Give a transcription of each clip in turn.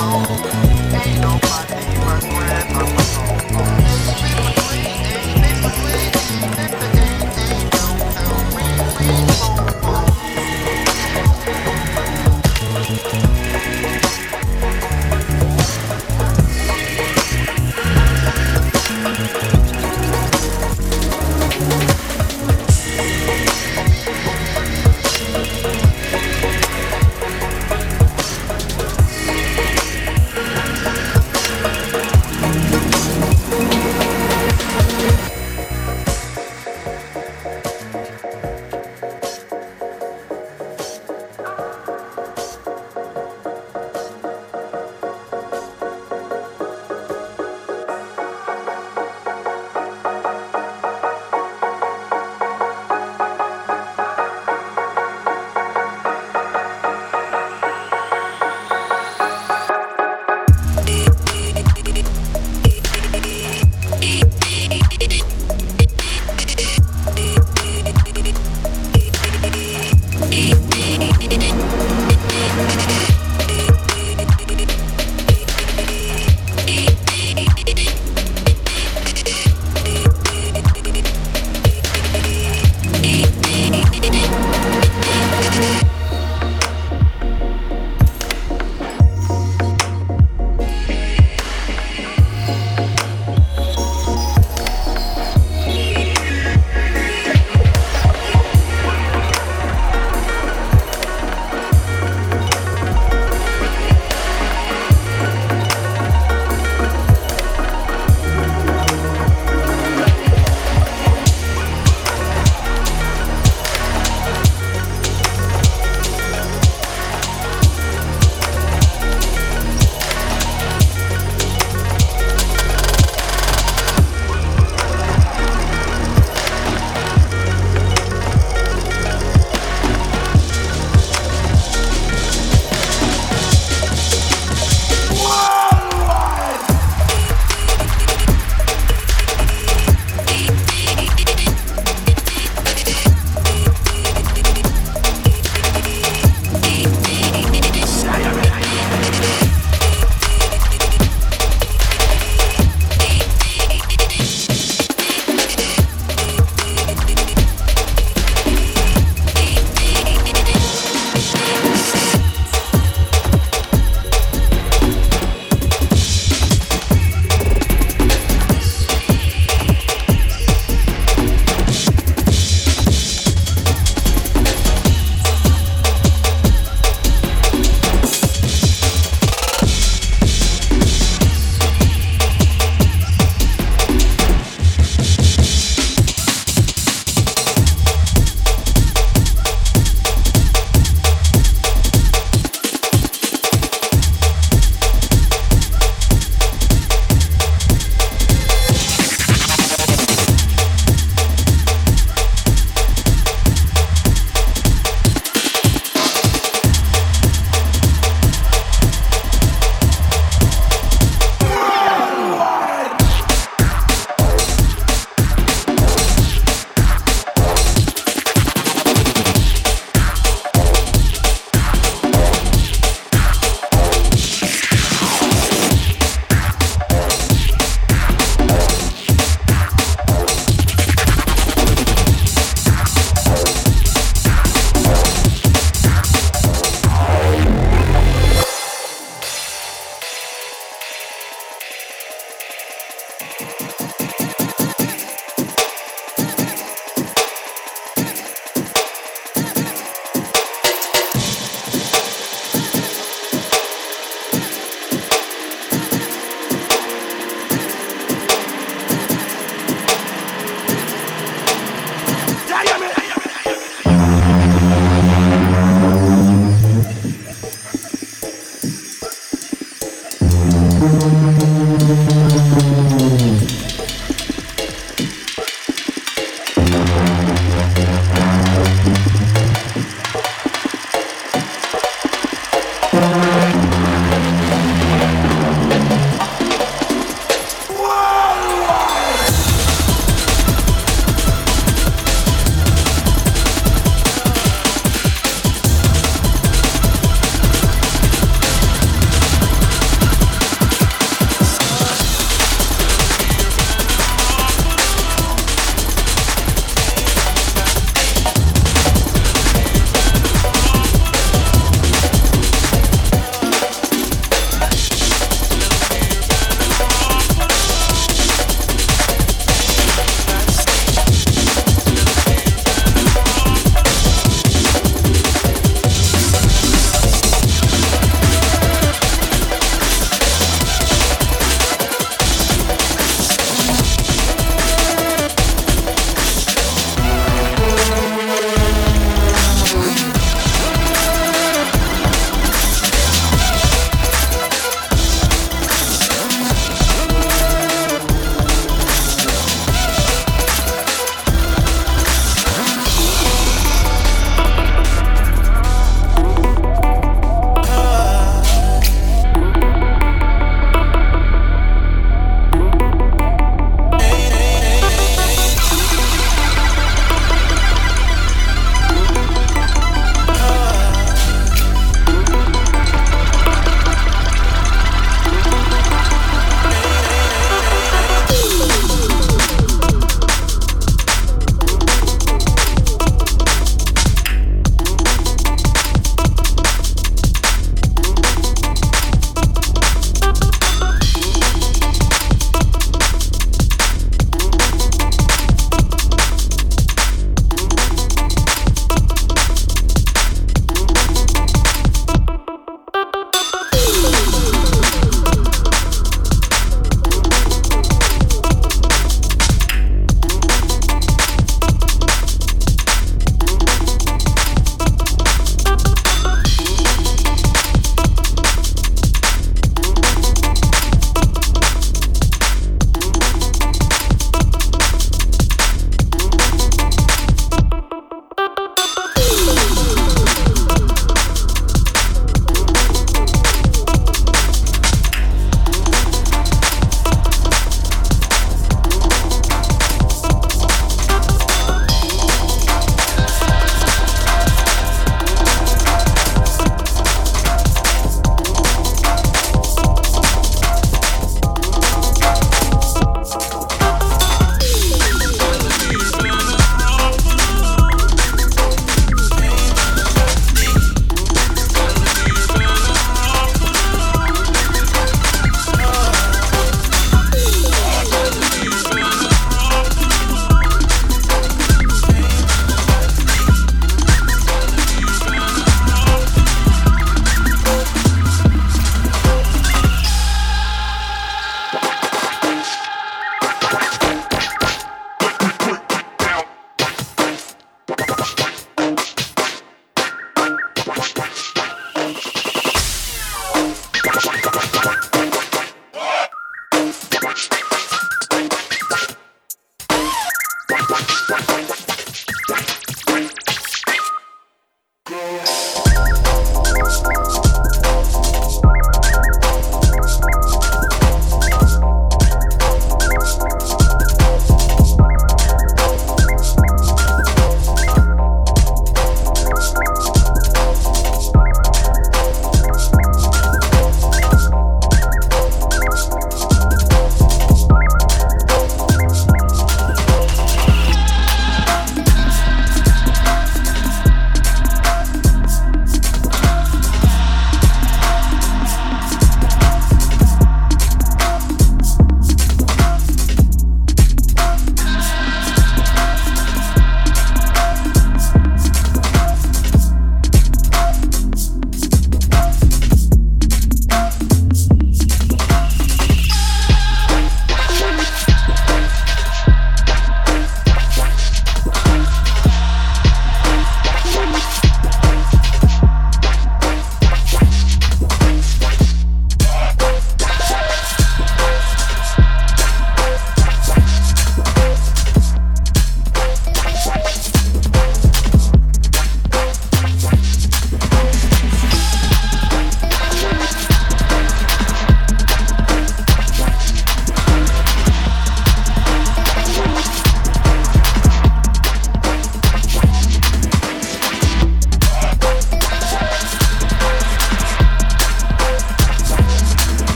Oh.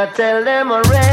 I tell them already.